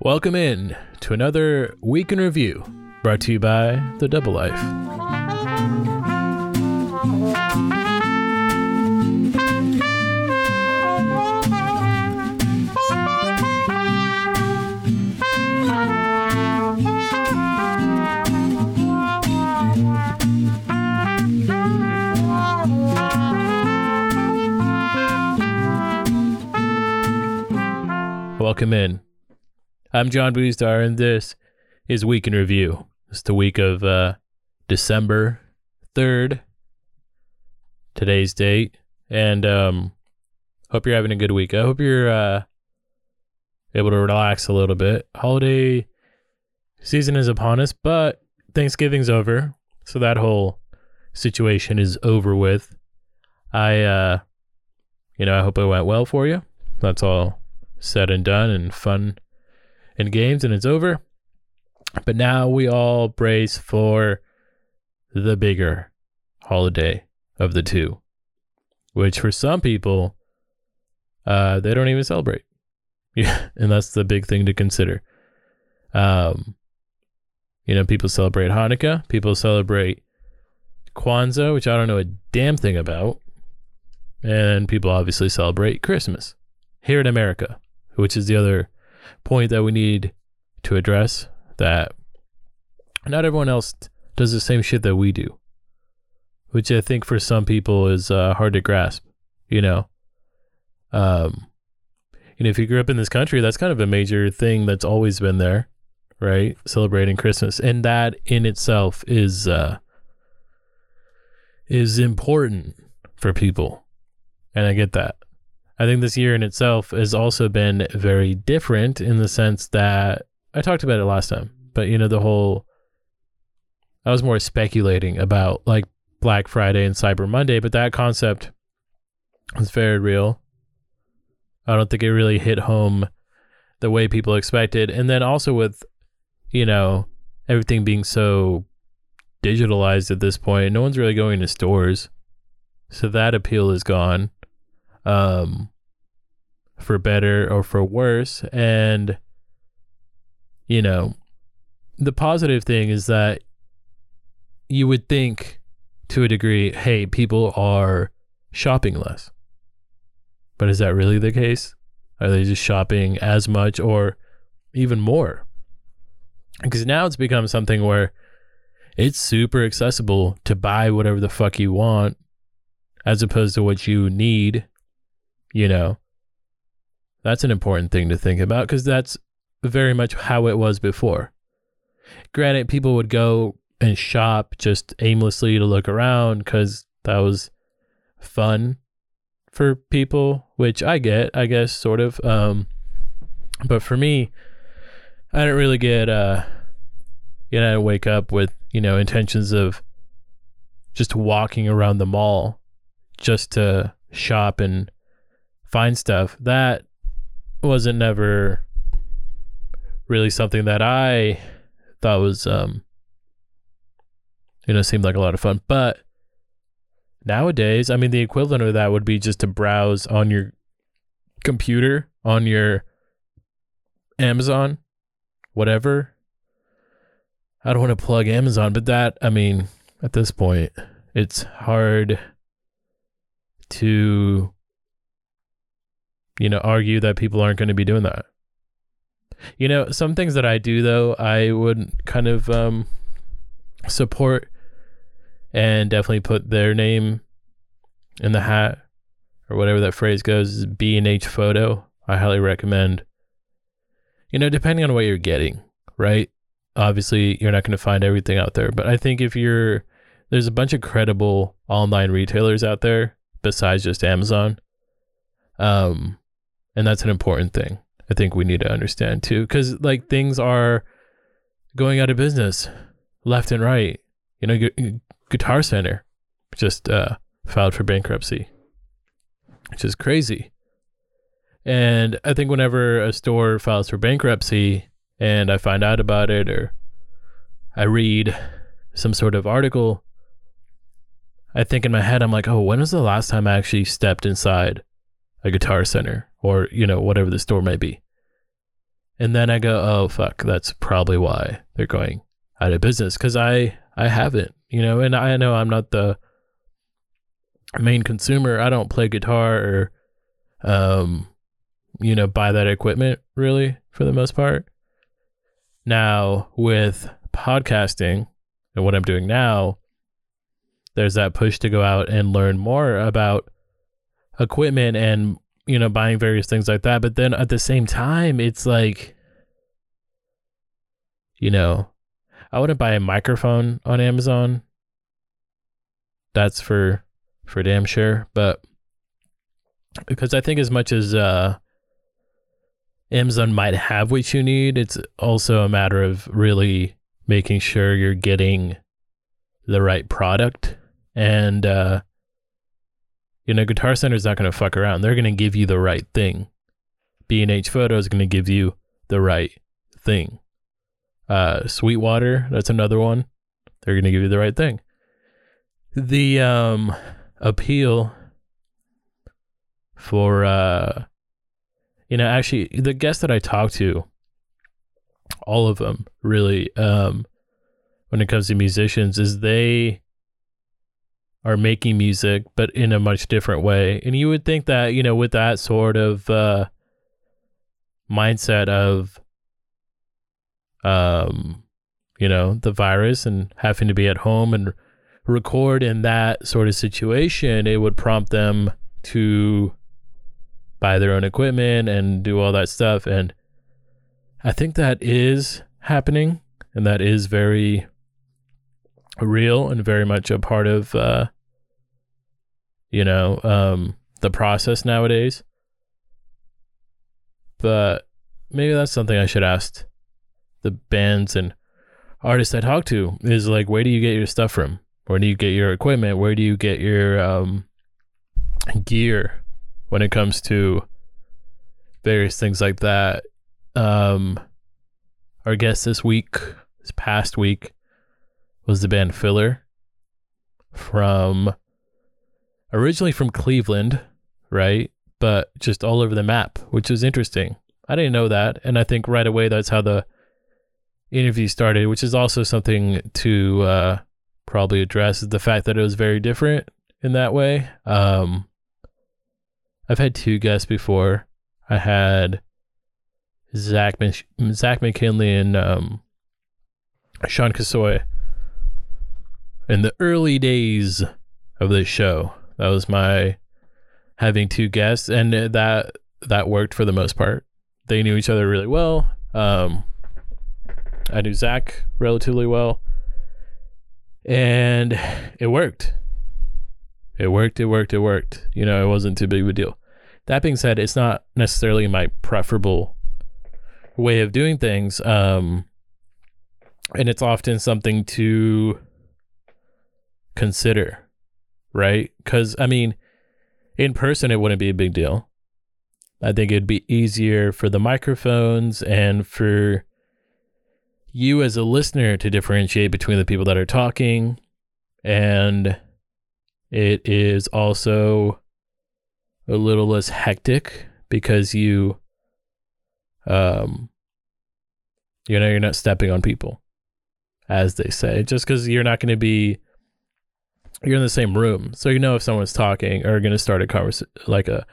Welcome in to another week in review brought to you by The Double Life. Welcome in. I'm John Boostar, and this is Week in Review. It's the week of uh, December 3rd, today's date. And um, hope you're having a good week. I hope you're uh, able to relax a little bit. Holiday season is upon us, but Thanksgiving's over. So that whole situation is over with. I, uh, you know, I hope it went well for you. That's all said and done and fun and games and it's over. But now we all brace for the bigger holiday of the two, which for some people, uh, they don't even celebrate. Yeah, and that's the big thing to consider. Um, you know, people celebrate Hanukkah, people celebrate Kwanzaa, which I don't know a damn thing about, and people obviously celebrate Christmas here in America which is the other point that we need to address that not everyone else does the same shit that we do, which I think for some people is uh, hard to grasp, you know. Um, know, if you grew up in this country, that's kind of a major thing that's always been there, right? Celebrating Christmas, and that in itself is uh, is important for people, and I get that. I think this year in itself has also been very different in the sense that I talked about it last time, but you know, the whole I was more speculating about like Black Friday and Cyber Monday, but that concept was very real. I don't think it really hit home the way people expected. And then also with, you know, everything being so digitalized at this point, no one's really going to stores. So that appeal is gone um, for better or for worse. And, you know, the positive thing is that you would think to a degree, hey, people are shopping less. But is that really the case? Are they just shopping as much or even more? Because now it's become something where it's super accessible to buy whatever the fuck you want as opposed to what you need you know that's an important thing to think about because that's very much how it was before granted people would go and shop just aimlessly to look around because that was fun for people which i get i guess sort of um but for me i didn't really get uh you know I wake up with you know intentions of just walking around the mall just to shop and find stuff. That wasn't never really something that I thought was um you know seemed like a lot of fun. But nowadays, I mean the equivalent of that would be just to browse on your computer, on your Amazon, whatever. I don't want to plug Amazon, but that I mean, at this point, it's hard to you know, argue that people aren't going to be doing that. You know, some things that I do though, I would kind of um, support and definitely put their name in the hat or whatever that phrase goes. B and H photo. I highly recommend. You know, depending on what you're getting, right? Obviously, you're not going to find everything out there, but I think if you're there's a bunch of credible online retailers out there besides just Amazon. Um, and that's an important thing i think we need to understand too because like things are going out of business left and right. You know Gu- guitar center just uh, filed for bankruptcy which is crazy. And i think whenever a store files for bankruptcy and i find out about it or i read some sort of article i think in my head i'm like oh when was the last time i actually stepped inside a guitar center or you know whatever the store may be And then I go, oh fuck, that's probably why they're going out of business because I I haven't, you know, and I know I'm not the main consumer. I don't play guitar or, um, you know, buy that equipment really for the most part. Now with podcasting and what I'm doing now, there's that push to go out and learn more about equipment and you know buying various things like that. But then at the same time it's like you know i wouldn't buy a microphone on amazon. That's for for damn sure. But because i think as much as uh amazon might have what you need it's also a matter of really making sure you're getting the right product. And uh you know, Guitar Center is not going to fuck around. They're going to give you the right thing. B&H Photo is going to give you the right thing. Uh, Sweetwater, that's another one. They're going to give you the right thing. The um, appeal for, uh, you know, actually, the guests that I talked to, all of them really, um, when it comes to musicians, is they are making music, but in a much different way. And you would think that, you know, with that sort of uh, mindset of, um, you know, the virus and having to be at home and record in that sort of situation, it would prompt them to buy their own equipment and do all that stuff. And I think that is happening and that is very real and very much a part of uh, you know um, the process nowadays. But maybe that's something I should ask the bands and artists I talk to is like, where do you get your stuff from? Where do you get your equipment? Where do you get your um, gear when it comes to various things like that? Um, our guest this week, this past week, was the band Filler from originally from Cleveland, right? But just all over the map, which was interesting. I didn't know that. And I think right away that's how the interview started, which is also something to uh, probably address is the fact that it was very different in that way. Um, I've had two guests before. I had Zach Zach McKinley and um, Sean Kasoy in the early days of this show. That was my having two guests, and that that worked for the most part. They knew each other really well. Um, I knew Zach relatively well, and it worked. It worked. It worked. It worked. You know, it wasn't too big of a deal. That being said, it's not necessarily my preferable way of doing things. Um, and it's often something to consider, right? Because, I mean, in person, it wouldn't be a big deal. I think it'd be easier for the microphones and for you as a listener to differentiate between the people that are talking. And it is also a little less hectic because you, um, you know, you're not stepping on people, as they say, just because you're not going to be you're in the same room, so you know if someone's talking or going to start a conversation, like a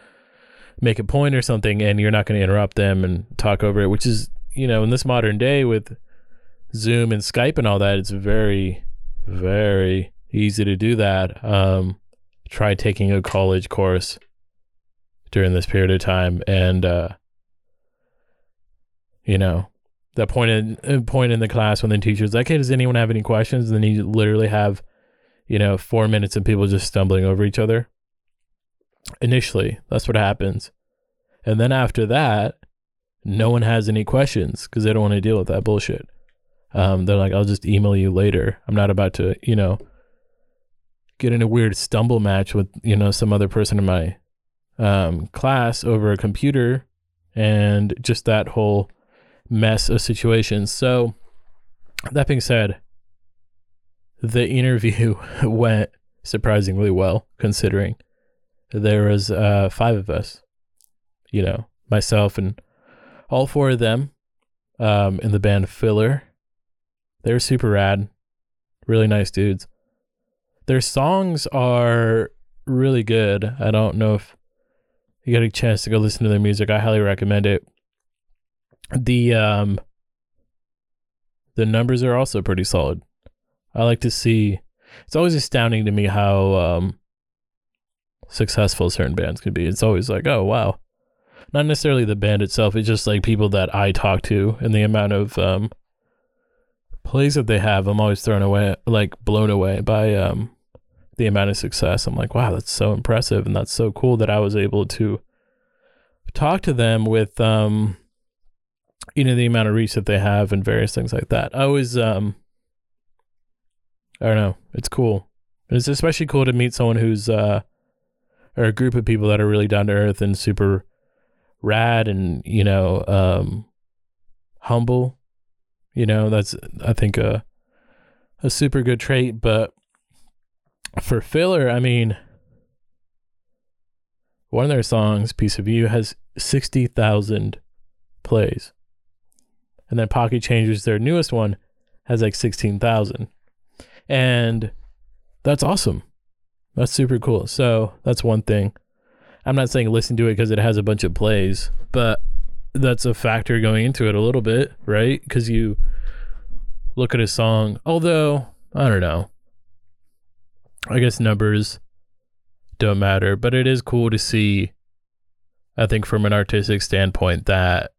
make a point or something, and you're not going to interrupt them and talk over it. Which is, you know, in this modern day with Zoom and Skype and all that, it's very, very easy to do that. Um, try taking a college course during this period of time, and uh, you know, that point in point in the class when the teacher's like, "Hey, does anyone have any questions?" And then you literally have you know, four minutes of people just stumbling over each other. Initially, that's what happens. And then after that, no one has any questions because they don't want to deal with that bullshit. Um, they're like, I'll just email you later. I'm not about to, you know, get in a weird stumble match with, you know, some other person in my um, class over a computer and just that whole mess of situations. So, that being said, the interview went surprisingly well considering there was uh, five of us you know myself and all four of them um, in the band Filler. They're super rad, really nice dudes. Their songs are really good. I don't know if you get a chance to go listen to their music. I highly recommend it. The um the numbers are also pretty solid. I like to see it's always astounding to me how um successful certain bands can be. It's always like, oh wow. Not necessarily the band itself, it's just like people that I talk to and the amount of um plays that they have, I'm always thrown away like blown away by um the amount of success. I'm like, wow, that's so impressive and that's so cool that I was able to talk to them with um you know the amount of reach that they have and various things like that. I always um I don't know, it's cool. It's especially cool to meet someone who's uh or a group of people that are really down to earth and super rad and, you know, um humble. You know, that's I think a a super good trait, but for filler, I mean, one of their songs, Piece of You, has 60,000 plays. And then Pocket Changes, their newest one, has like 16,000. And that's awesome. That's super cool. So that's one thing. I'm not saying listen to it because it has a bunch of plays, but that's a factor going into it a little bit, right? Because you look at a song, although, I don't know. I guess numbers don't matter, but it is cool to see, I think, from an artistic standpoint, that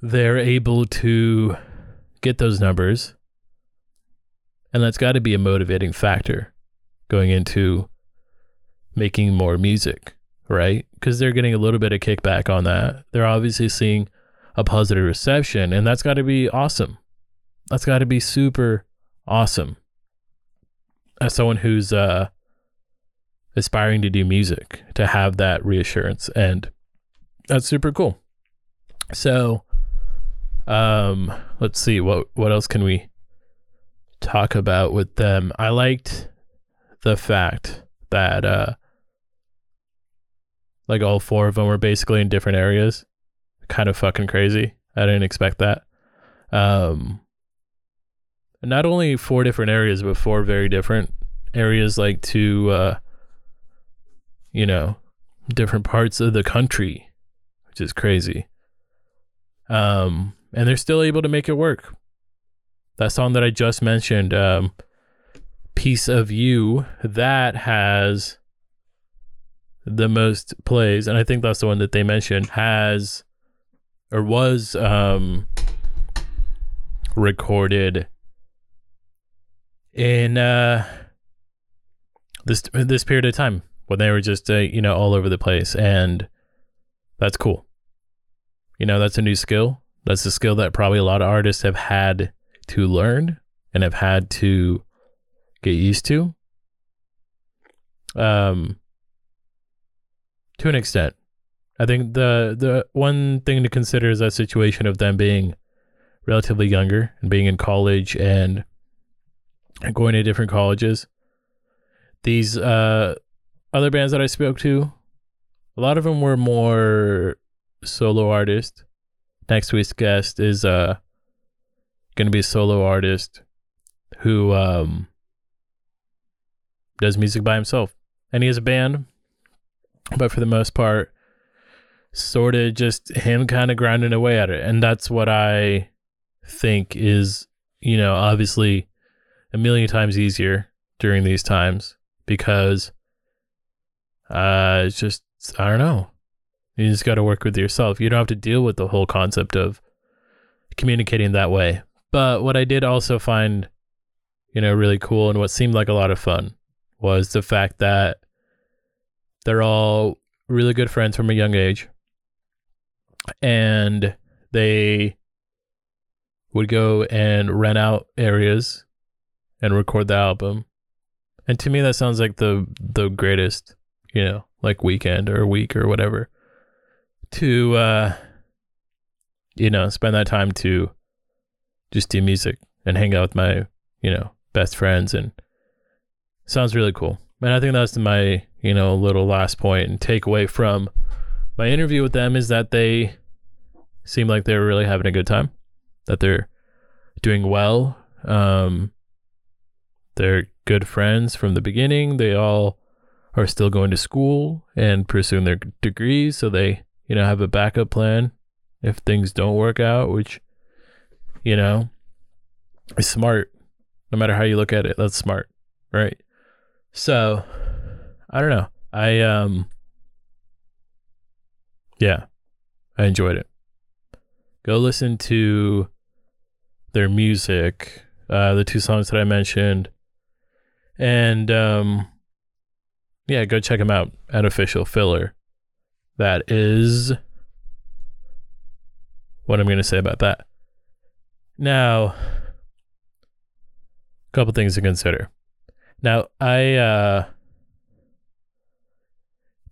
they're able to get those numbers. And that's got to be a motivating factor going into making more music, right? Because they're getting a little bit of kickback on that. They're obviously seeing a positive reception, and that's got to be awesome. That's got to be super awesome as someone who's uh, aspiring to do music to have that reassurance and that's super cool so um let's see what what else can we talk about with them i liked the fact that uh like all four of them were basically in different areas kind of fucking crazy i didn't expect that um not only four different areas, but four very different areas, like to, uh, you know, different parts of the country, which is crazy. Um, and they're still able to make it work. That song that I just mentioned, um, Piece of You, that has the most plays, and I think that's the one that they mentioned, has or was um recorded in uh, this this period of time when they were just uh, you know all over the place, and that's cool. You know, that's a new skill. That's a skill that probably a lot of artists have had to learn and have had to get used to. Um, to an extent, I think the the one thing to consider is that situation of them being relatively younger and being in college and going to different colleges. These uh, other bands that I spoke to, a lot of them were more solo artists. Next week's guest is uh, going to be a solo artist who um, does music by himself. And he has a band, but for the most part, sort of just him kind of grinding away at it. And that's what I think is, you know, obviously a million times easier during these times because uh, it's just, I don't know. You just got to work with yourself. You don't have to deal with the whole concept of communicating that way. But what I did also find, you know, really cool and what seemed like a lot of fun was the fact that they're all really good friends from a young age. And they would go and rent out areas and record the album. And to me, that sounds like the the greatest, you know, like weekend or week or whatever. To uh, you know, spend that time to just do music and hang out with my, you know, best friends and sounds really cool. And I think that's my, you know, little last point and takeaway from my interview with them is that they seem like they're really having a good time, that they're doing well. Um, they're good friends from the beginning. They all are still going to school and pursuing their degrees, so they, you know, have a backup plan if things don't work out, which, you know, is smart. No matter how you look at it, that's smart, right? So, I don't know. I um yeah, I enjoyed it. Go listen to their music, uh, the two songs that I mentioned, and um, yeah, go check them out at Official Filler. That is what I'm going to say about that. Now, a couple things to consider. Now, I uh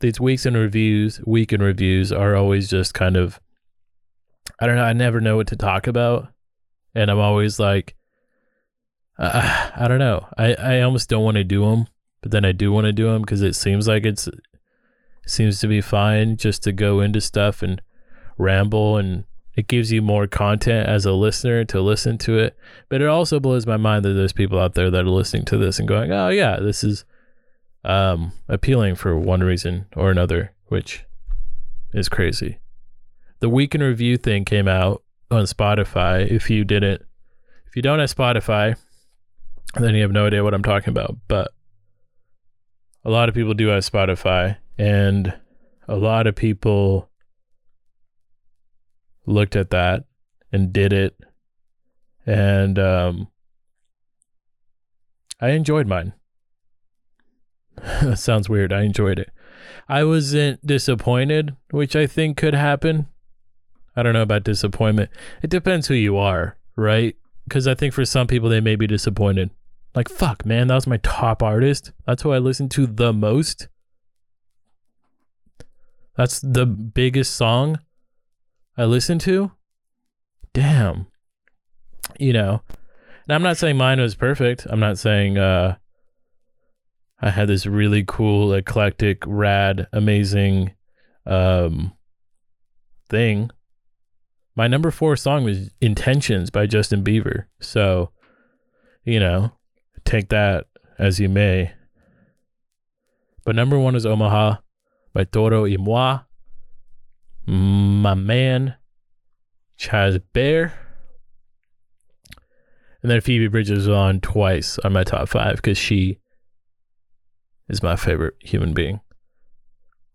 these weeks in reviews, week in reviews are always just kind of I don't know, I never know what to talk about and I'm always like uh, I don't know. I I almost don't want to do them, but then I do want to do them because it seems like it's it seems to be fine just to go into stuff and ramble and it gives you more content as a listener to listen to it. But it also blows my mind that there's people out there that are listening to this and going, "Oh yeah, this is um, appealing for one reason or another," which is crazy. The week in review thing came out on Spotify. If you didn't, if you don't have Spotify, then you have no idea what I'm talking about. But a lot of people do have Spotify, and a lot of people looked at that and did it. And um, I enjoyed mine. sounds weird. I enjoyed it. I wasn't disappointed, which I think could happen. I don't know about disappointment. It depends who you are, right? Because I think for some people, they may be disappointed. Like, fuck, man, that was my top artist. That's who I listened to the most. That's the biggest song I listen to. Damn. You know, and I'm not saying mine was perfect. I'm not saying uh, I had this really cool, eclectic, rad, amazing um, thing. My number four song was Intentions by Justin Bieber. So, you know, take that as you may. But number one is Omaha by Toro y Moi. My man, Chaz Bear. And then Phoebe Bridgers on twice on my top five because she is my favorite human being.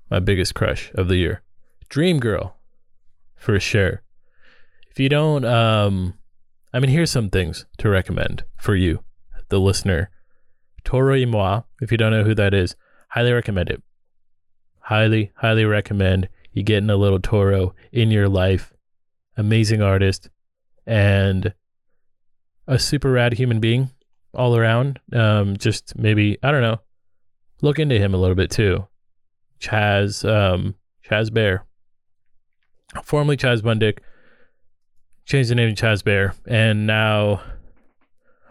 My biggest crush of the year. Dream Girl, for sure. If you don't, um, I mean, here's some things to recommend for you, the listener. Toro y Moi, if you don't know who that is, highly recommend it. Highly, highly recommend you getting a little Toro in your life. Amazing artist and a super rad human being all around. Um, just maybe, I don't know, look into him a little bit too. Chaz, um, Chaz Bear, formerly Chaz Bundick, changed the name to Chaz Bear, and now,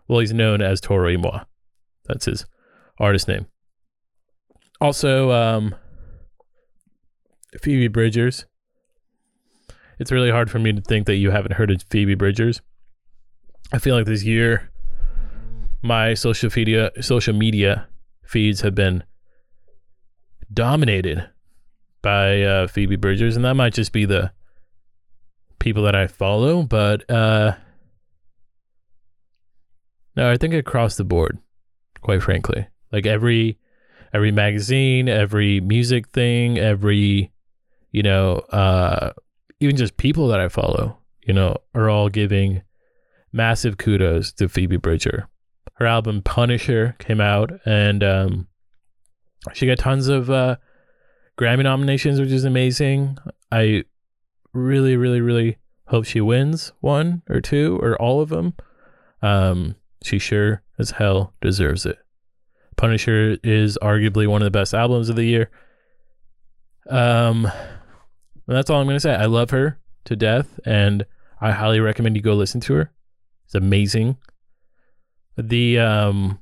well, he's known as Toro y Moi. That's his artist name. Also, um, Phoebe Bridgers. It's really hard for me to think that you haven't heard of Phoebe Bridgers. I feel like this year, my social media social media feeds have been dominated by uh, Phoebe Bridgers, and that might just be the people that I follow, but uh, no, I think across the board, quite frankly, like every every magazine, every music thing, every you know, uh, even just people that I follow, you know, are all giving massive kudos to Phoebe Bridger. Her album Punisher came out, and um, she got tons of uh, Grammy nominations, which is amazing. I really, really, really hope she wins one or two or all of them. Um, she sure as hell deserves it. Punisher is arguably one of the best albums of the year. Um, that's all I'm gonna say. I love her to death, and I highly recommend you go listen to her. It's amazing. The um,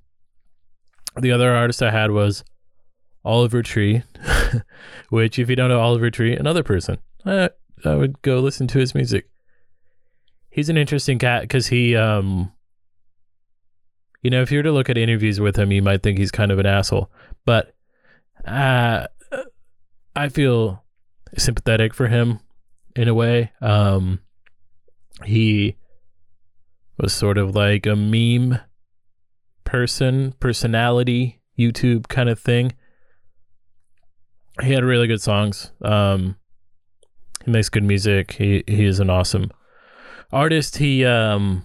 the other artist I had was Oliver Tree, which, if you don't know Oliver Tree, another person. Uh, I would go listen to his music. He's an interesting cat because he, um, you know, if you were to look at interviews with him, you might think he's kind of an asshole. But uh, I feel sympathetic for him in a way. Um, he was sort of like a meme person, personality, YouTube kind of thing. He had really good songs. Um, he makes good music. He he is an awesome artist. He um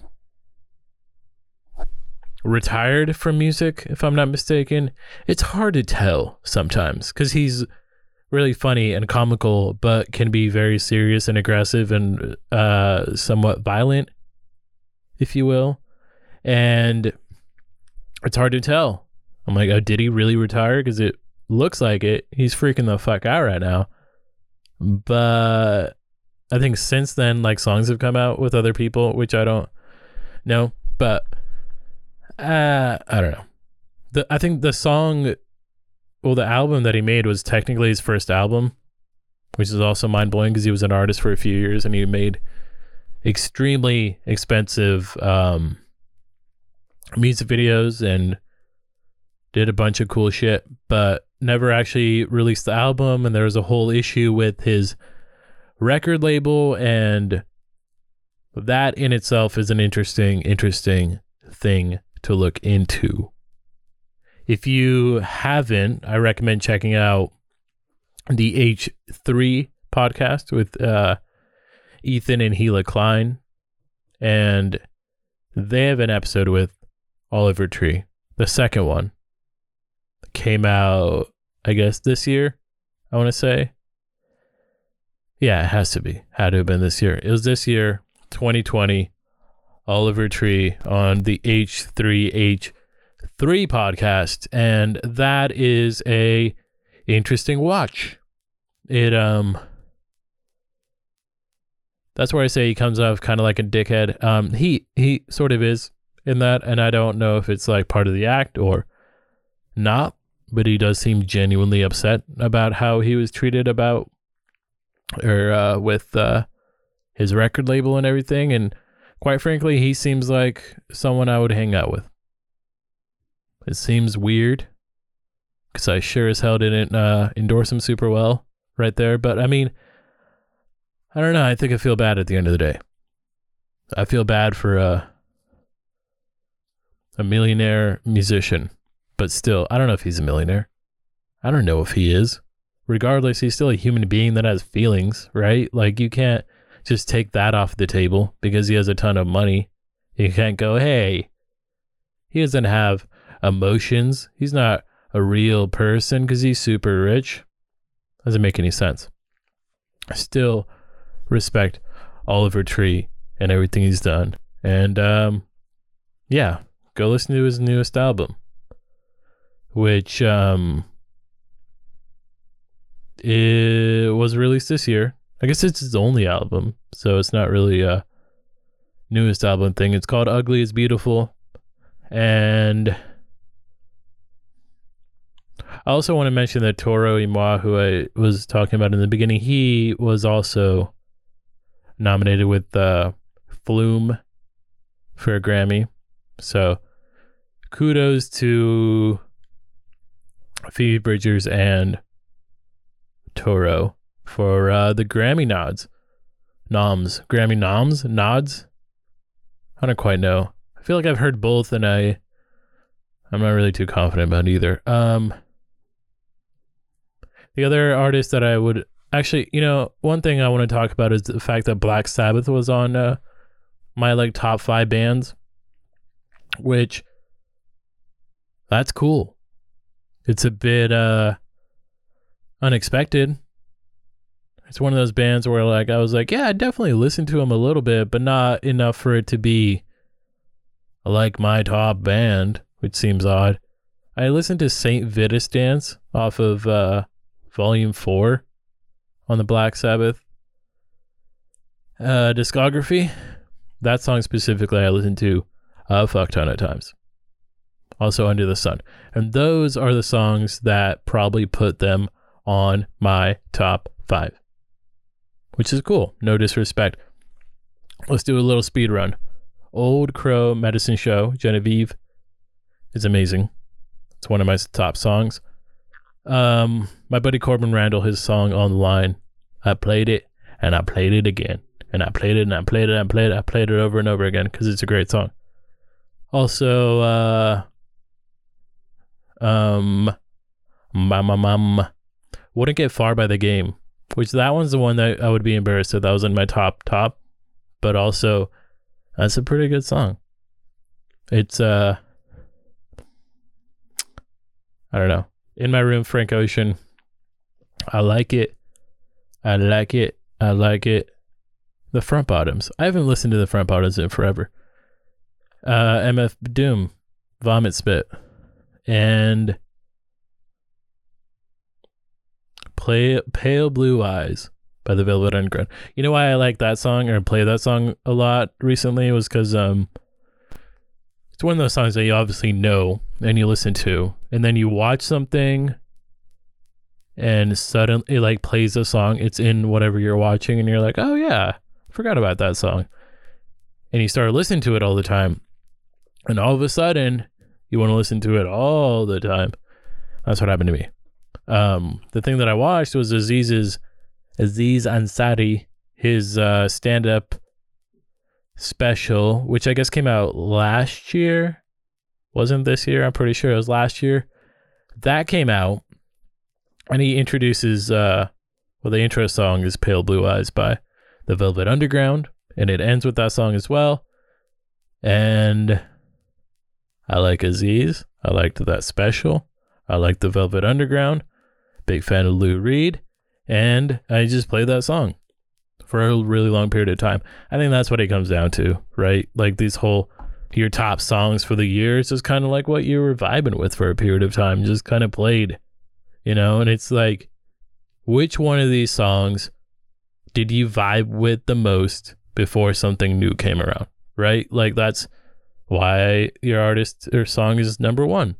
retired from music, if I'm not mistaken. It's hard to tell sometimes because he's really funny and comical, but can be very serious and aggressive and uh, somewhat violent, if you will. And it's hard to tell. I'm like, oh, did he really retire? Because it looks like it. He's freaking the fuck out right now. But I think since then, like songs have come out with other people, which I don't know. But uh, I don't know. The I think the song, well, the album that he made was technically his first album, which is also mind blowing because he was an artist for a few years and he made extremely expensive um, music videos and did a bunch of cool shit, but never actually released the album. And there was a whole issue with his record label, and that in itself is an interesting, interesting thing to look into. If you haven't, I recommend checking out the H3 podcast with uh, Ethan and Hila Klein. And they have an episode with Oliver Tree. The second one came out, I guess, this year, I want to say. Yeah, it has to be. Had to have been this year. It was this year, 2020. Oliver Tree on the H3H3 podcast, and that is a interesting watch. It um that's where I say he comes off kind of like a dickhead. Um he he sort of is in that and I don't know if it's like part of the act or not, but he does seem genuinely upset about how he was treated about or uh with uh his record label and everything and Quite frankly, he seems like someone I would hang out with. It seems weird because I sure as hell didn't uh, endorse him super well right there. But I mean, I don't know. I think I feel bad at the end of the day. I feel bad for a a millionaire musician, but still, I don't know if he's a millionaire. I don't know if he is. Regardless, he's still a human being that has feelings, right? Like you can't just take that off the table because he has a ton of money. You can't go, hey, he doesn't have emotions. He's not a real person because he's super rich. Doesn't make any sense. I still respect Oliver Tree and everything he's done. And um, yeah, go listen to his newest album, which um, it was released this year. I guess it's his only album, so it's not really a newest album thing. It's called Ugly is Beautiful. And I also want to mention that Toro y Moi, who I was talking about in the beginning, he was also nominated with uh, Flume for a Grammy. So kudos to Phoebe Bridgers and Toro for uh, the Grammy nods. Noms. Grammy noms? Nods? I don't quite know. I feel like I've heard both and I I'm not really too confident about either. Um the other artist that I would actually, you know, one thing I want to talk about is the fact that Black Sabbath was on uh, my like top 5 bands which that's cool. It's a bit uh unexpected it's one of those bands where like I was like, yeah, I definitely listened to them a little bit, but not enough for it to be like my top band, which seems odd. I listened to Saint Vitus Dance off of uh, Volume Four on the Black Sabbath uh, discography. That song specifically, I listened to a fuck ton of times. Also, Under the Sun, and those are the songs that probably put them on my top five which is cool. No disrespect. Let's do a little speed run. Old Crow Medicine Show, Genevieve is amazing. It's one of my top songs. Um, my buddy Corbin Randall, his song on the line. I played it and I played it again and I played it and I played it and I played it. I played it over and over again because it's a great song. Also, uh, um, Mama Mama wouldn't get far by the game, which that one's the one that I would be embarrassed if that was in my top top, but also that's a pretty good song. It's uh, I don't know. In my room, Frank Ocean. I like it. I like it. I like it. The front bottoms. I haven't listened to the front bottoms in forever. Uh, MF Doom, Vomit Spit, and Play Pale Blue Eyes by the Velvet Underground. You know why I like that song or play that song a lot recently was because um, it's one of those songs that you obviously know and you listen to, and then you watch something, and suddenly it like plays a song. It's in whatever you're watching, and you're like, oh yeah, forgot about that song, and you start listening to it all the time, and all of a sudden you want to listen to it all the time. That's what happened to me. Um, the thing that I watched was Aziz's Aziz Ansari, his uh, stand up special, which I guess came out last year. Wasn't this year? I'm pretty sure it was last year. That came out, and he introduces, uh, well, the intro song is Pale Blue Eyes by the Velvet Underground, and it ends with that song as well. And I like Aziz. I liked that special. I like the Velvet Underground. Big fan of Lou Reed. And I just played that song for a really long period of time. I think that's what it comes down to, right? Like these whole your top songs for the year is kind of like what you were vibing with for a period of time, just kind of played, you know? And it's like, which one of these songs did you vibe with the most before something new came around, right? Like that's why your artist or song is number one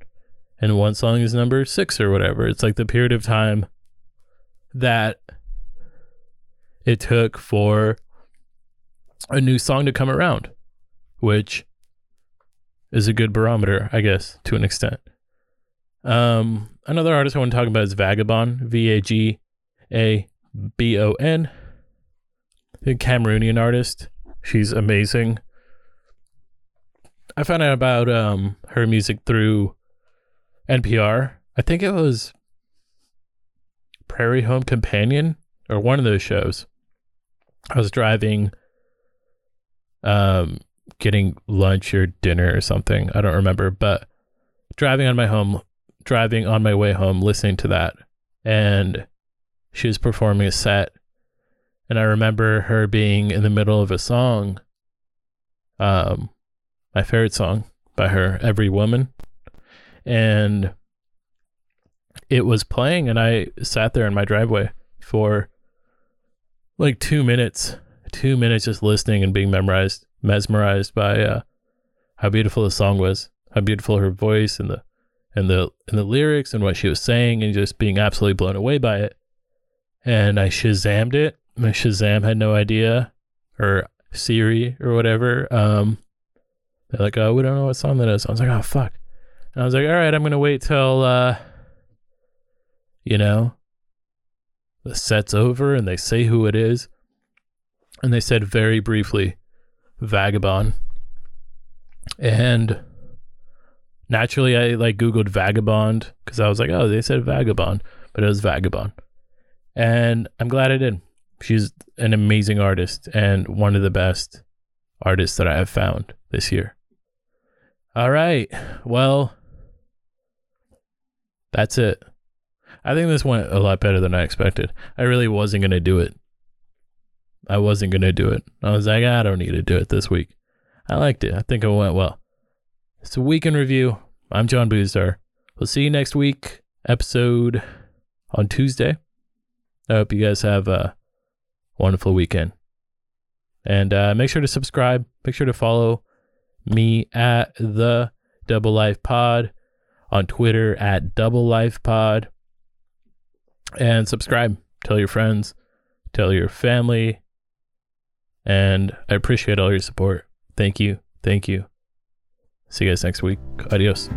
and one song is number six or whatever. It's like the period of time that it took for a new song to come around, which is a good barometer, I guess, to an extent. Um, another artist I want to talk about is Vagabon, V A G A B O N. A Cameroonian artist. She's amazing. I found out about um, her music through NPR. I think it was Prairie Home Companion or one of those shows. I was driving, um, getting lunch or dinner or something. I don't remember, but driving on my home, driving on my way home, listening to that, and she was performing a set, and I remember her being in the middle of a song, um, my favorite song by her, "Every Woman," and it was playing, and I sat there in my driveway for like two minutes, two minutes just listening and being memorized, mesmerized by uh, how beautiful the song was, how beautiful her voice and the and the and the lyrics and what she was saying, and just being absolutely blown away by it. And I shazammed it. My Shazam had no idea, or Siri or whatever. Um, they're like, "Oh, we don't know what song that is." I was like, "Oh, fuck." And I was like, "All right, I'm gonna wait till." Uh, you know, the set's over and they say who it is. And they said very briefly, Vagabond. And naturally, I like Googled Vagabond because I was like, oh, they said Vagabond, but it was Vagabon. And I'm glad I did. She's an amazing artist and one of the best artists that I have found this year. All right. Well, that's it. I think this went a lot better than I expected. I really wasn't going to do it. I wasn't going to do it. I was like, I don't need to do it this week. I liked it. I think it went well. It's a week in review. I'm John Boozdar. We'll see you next week, episode on Tuesday. I hope you guys have a wonderful weekend. And uh, make sure to subscribe. Make sure to follow me at the Double Life Pod on Twitter at Double Life Pod and subscribe. Tell your friends. tell your family. And I appreciate all your support. Thank you. Thank you. See you guys next week. Adios.